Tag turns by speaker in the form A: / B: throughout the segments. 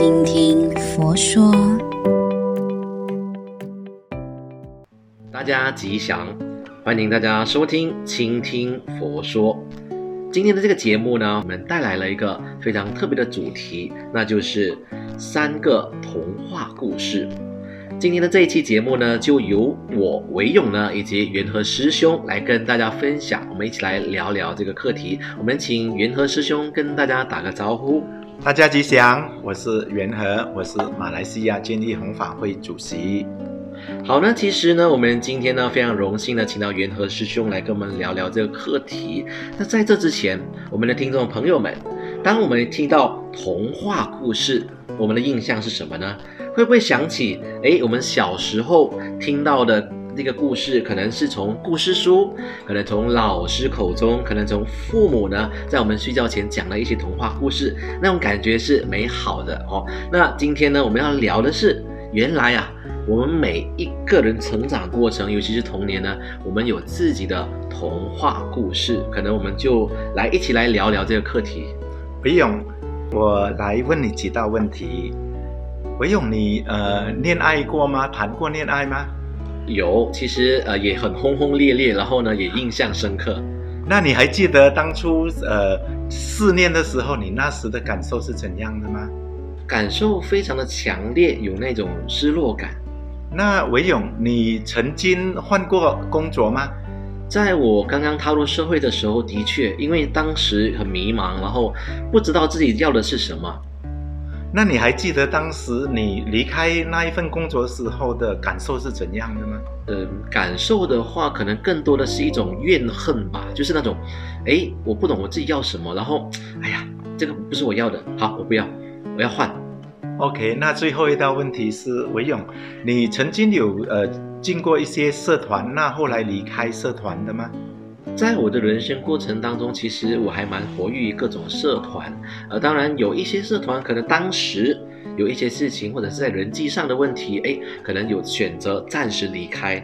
A: 倾听佛说，
B: 大家吉祥，欢迎大家收听倾听佛说。今天的这个节目呢，我们带来了一个非常特别的主题，那就是三个童话故事。今天的这一期节目呢，就由我韦勇呢以及元和师兄来跟大家分享，我们一起来聊聊这个课题。我们请元和师兄跟大家打个招呼。
C: 大家吉祥，我是元和，我是马来西亚建立弘法会主席。
B: 好，那其实呢，我们今天呢非常荣幸的请到元和师兄来跟我们聊聊这个课题。那在这之前，我们的听众朋友们，当我们听到童话故事，我们的印象是什么呢？会不会想起，哎，我们小时候听到的那个故事，可能是从故事书，可能从老师口中，可能从父母呢，在我们睡觉前讲了一些童话故事，那种感觉是美好的哦。那今天呢，我们要聊的是，原来啊，我们每一个人成长过程，尤其是童年呢，我们有自己的童话故事，可能我们就来一起来聊聊这个课题。
C: 不用，我来问你几道问题。维勇，你呃恋爱过吗？谈过恋爱吗？
B: 有，其实呃也很轰轰烈烈，然后呢也印象深刻。
C: 那你还记得当初呃试念的时候，你那时的感受是怎样的吗？
B: 感受非常的强烈，有那种失落感。
C: 那韦勇，你曾经换过工作吗？
B: 在我刚刚踏入社会的时候，的确，因为当时很迷茫，然后不知道自己要的是什么。
C: 那你还记得当时你离开那一份工作时候的感受是怎样的吗？
B: 呃，感受的话，可能更多的是一种怨恨吧，就是那种，哎，我不懂我自己要什么，然后，哎呀，这个不是我要的，好，我不要，我要换。
C: OK，那最后一道问题是，维勇，你曾经有呃进过一些社团，那后来离开社团的吗？
B: 在我的人生过程当中，其实我还蛮活跃于各种社团，呃，当然有一些社团可能当时有一些事情，或者是在人际上的问题，哎，可能有选择暂时离开。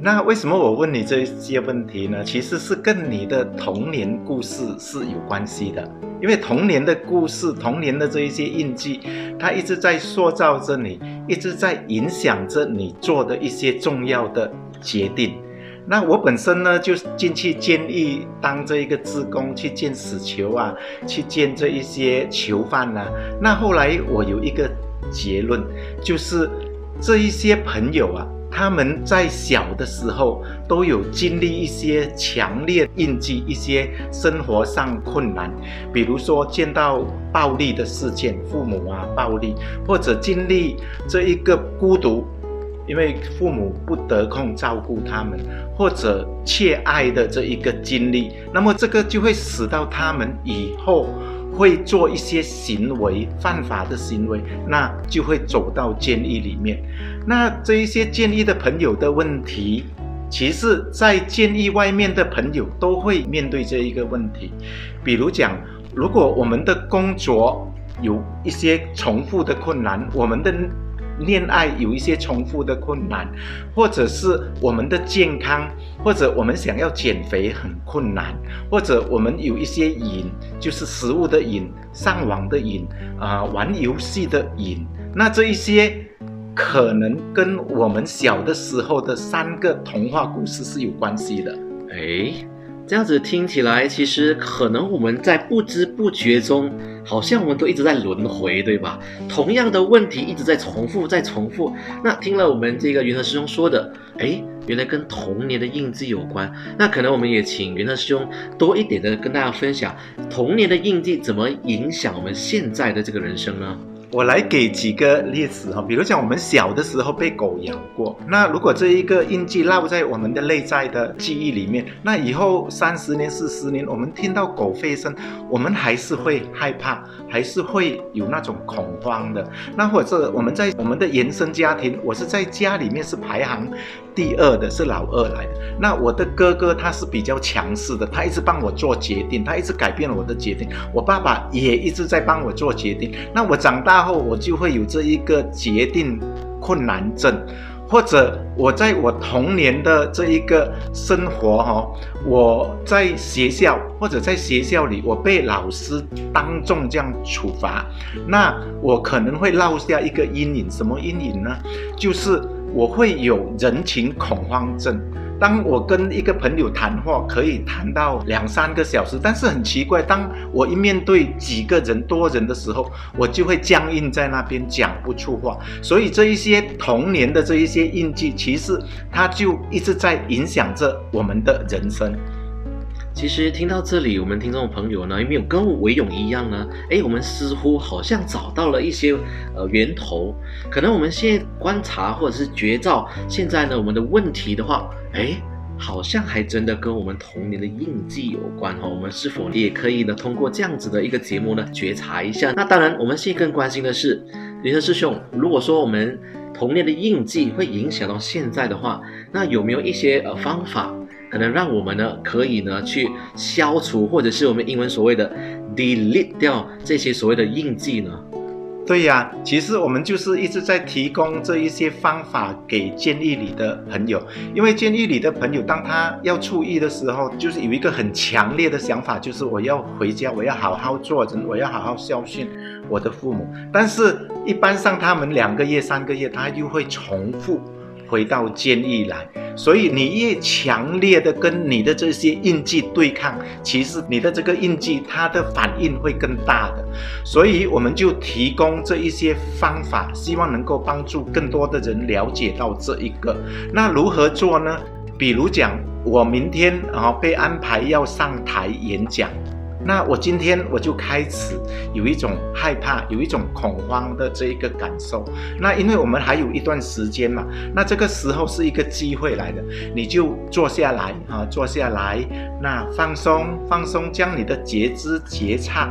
C: 那为什么我问你这些问题呢？其实是跟你的童年故事是有关系的，因为童年的故事、童年的这一些印记，它一直在塑造着你，一直在影响着你做的一些重要的决定。那我本身呢，就进去监狱当这一个志工，去见死囚啊，去见这一些囚犯啊。那后来我有一个结论，就是这一些朋友啊，他们在小的时候都有经历一些强烈印记，一些生活上困难，比如说见到暴力的事件，父母啊暴力，或者经历这一个孤独。因为父母不得空照顾他们，或者缺爱的这一个经历，那么这个就会使到他们以后会做一些行为，犯法的行为，那就会走到监狱里面。那这一些监狱的朋友的问题，其实在监狱外面的朋友都会面对这一个问题。比如讲，如果我们的工作有一些重复的困难，我们的恋爱有一些重复的困难，或者是我们的健康，或者我们想要减肥很困难，或者我们有一些瘾，就是食物的瘾、上网的瘾啊、玩游戏的瘾。那这一些可能跟我们小的时候的三个童话故事是有关系的。
B: 诶。这样子听起来，其实可能我们在不知不觉中，好像我们都一直在轮回，对吧？同样的问题一直在重复，在重复。那听了我们这个云和师兄说的，哎，原来跟童年的印记有关。那可能我们也请云和师兄多一点的跟大家分享，童年的印记怎么影响我们现在的这个人生呢？
C: 我来给几个例子哈，比如讲我们小的时候被狗咬过，那如果这一个印记烙在我们的内在的记忆里面，那以后三十年、四十年，我们听到狗吠声，我们还是会害怕，还是会有那种恐慌的。那或者我们在我们的原生家庭，我是在家里面是排行第二的，是老二来的。那我的哥哥他是比较强势的，他一直帮我做决定，他一直改变了我的决定。我爸爸也一直在帮我做决定。那我长大。然后我就会有这一个决定困难症，或者我在我童年的这一个生活哈，我在学校或者在学校里，我被老师当众这样处罚，那我可能会落下一个阴影，什么阴影呢？就是我会有人情恐慌症。当我跟一个朋友谈话，可以谈到两三个小时，但是很奇怪，当我一面对几个人、多人的时候，我就会僵硬在那边讲不出话。所以这一些童年的这一些印记，其实它就一直在影响着我们的人生。
B: 其实听到这里，我们听众朋友呢，有没有跟韦勇一样呢？诶，我们似乎好像找到了一些呃源头。可能我们现在观察或者是觉照现在呢我们的问题的话。哎，好像还真的跟我们童年的印记有关哈。我们是否也可以呢，通过这样子的一个节目呢，觉察一下？那当然，我们现在更关心的是，云和师兄，如果说我们童年的印记会影响到现在的话，那有没有一些呃方法，可能让我们呢可以呢去消除，或者是我们英文所谓的 delete 掉这些所谓的印记呢？
C: 对呀，其实我们就是一直在提供这一些方法给监狱里的朋友，因为监狱里的朋友，当他要出狱的时候，就是有一个很强烈的想法，就是我要回家，我要好好做人，我要好好孝顺我的父母。但是，一般上他们两个月、三个月，他又会重复回到监狱来。所以你越强烈的跟你的这些印记对抗，其实你的这个印记它的反应会更大的。所以我们就提供这一些方法，希望能够帮助更多的人了解到这一个。那如何做呢？比如讲，我明天啊被安排要上台演讲。那我今天我就开始有一种害怕，有一种恐慌的这一个感受。那因为我们还有一段时间嘛，那这个时候是一个机会来的，你就坐下来啊，坐下来，那放松放松，将你的觉知觉察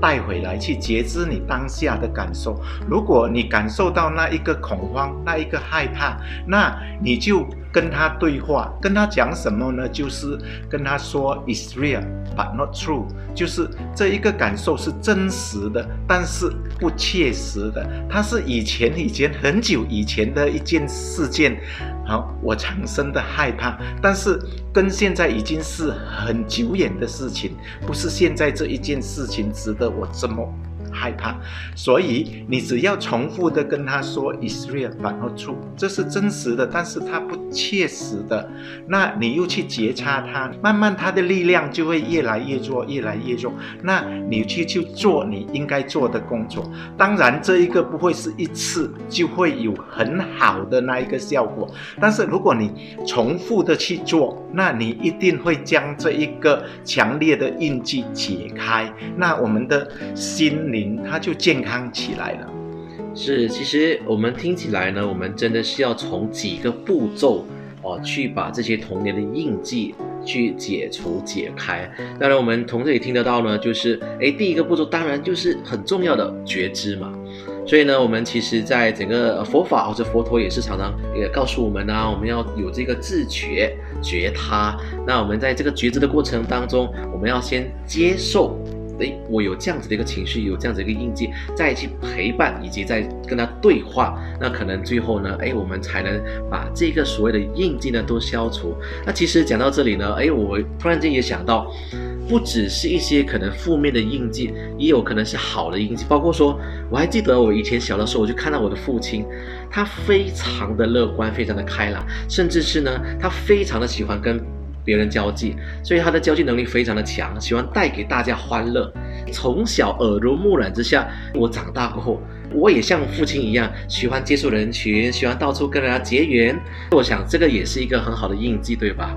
C: 带回来，去觉知你当下的感受。如果你感受到那一个恐慌，那一个害怕，那你就。跟他对话，跟他讲什么呢？就是跟他说，is real but not true，就是这一个感受是真实的，但是不切实的。它是以前以前很久以前的一件事件，好，我产生的害怕，但是跟现在已经是很久远的事情，不是现在这一件事情值得我这么。害怕，所以你只要重复的跟他说 “is real but not true”，这是真实的，但是它不切实的。那你又去觉察它，慢慢它的力量就会越来越弱，越来越弱。那你去去做你应该做的工作。当然，这一个不会是一次就会有很好的那一个效果，但是如果你重复的去做，那你一定会将这一个强烈的印记解开。那我们的心它就健康起来了。
B: 是，其实我们听起来呢，我们真的是要从几个步骤哦，去把这些童年的印记去解除解开。当然，我们从这里听得到呢，就是诶，第一个步骤当然就是很重要的觉知嘛。所以呢，我们其实在整个佛法或者佛陀也是常常也告诉我们呢、我们要有这个自觉觉他。那我们在这个觉知的过程当中，我们要先接受。诶，我有这样子的一个情绪，有这样子一个印记，再去陪伴以及再跟他对话，那可能最后呢，诶，我们才能把这个所谓的印记呢都消除。那其实讲到这里呢，诶，我突然间也想到，不只是一些可能负面的印记，也有可能是好的印记。包括说，我还记得我以前小的时候，我就看到我的父亲，他非常的乐观，非常的开朗，甚至是呢，他非常的喜欢跟。别人交际，所以他的交际能力非常的强，喜欢带给大家欢乐。从小耳濡目染之下，我长大过后，我也像父亲一样，喜欢接触人群，喜欢到处跟人家结缘。我想这个也是一个很好的印记，对吧？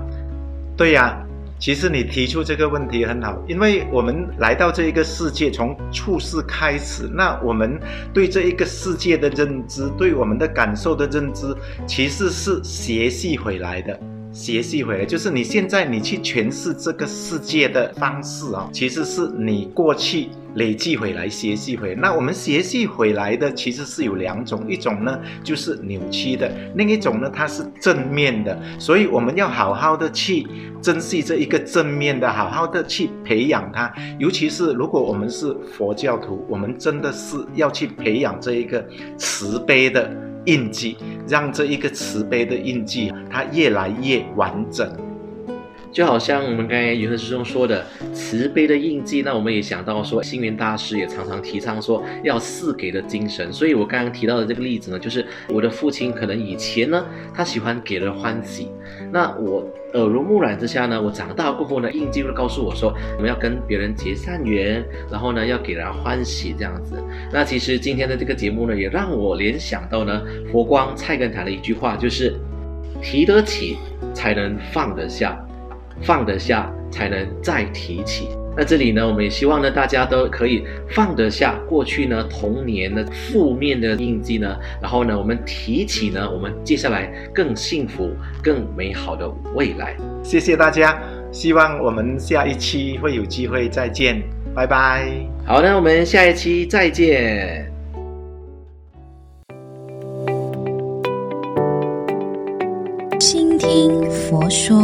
C: 对呀，其实你提出这个问题很好，因为我们来到这一个世界，从处世开始，那我们对这一个世界的认知，对我们的感受的认知，其实是学习回来的。学习回来，就是你现在你去诠释这个世界的方式啊，其实是你过去累积回来、学习回来。那我们学习回来的其实是有两种，一种呢就是扭曲的，另一种呢它是正面的。所以我们要好好的去珍惜这一个正面的，好好的去培养它。尤其是如果我们是佛教徒，我们真的是要去培养这一个慈悲的。印记，让这一个慈悲的印记它越来越完整。
B: 就好像我们刚才云和师兄说的慈悲的印记，那我们也想到说，星云大师也常常提倡说要赐给的精神。所以我刚刚提到的这个例子呢，就是我的父亲可能以前呢，他喜欢给人欢喜，那我耳濡目染之下呢，我长大过后呢，印记会告诉我说，我们要跟别人结善缘，然后呢，要给人欢喜这样子。那其实今天的这个节目呢，也让我联想到呢，佛光菜根谭的一句话，就是提得起才能放得下。放得下，才能再提起。那这里呢，我们也希望呢，大家都可以放得下过去呢童年的负面的印记呢，然后呢，我们提起呢，我们接下来更幸福、更美好的未来。
C: 谢谢大家，希望我们下一期会有机会再见，拜拜。
B: 好，那我们下一期再见。
A: 倾听佛说。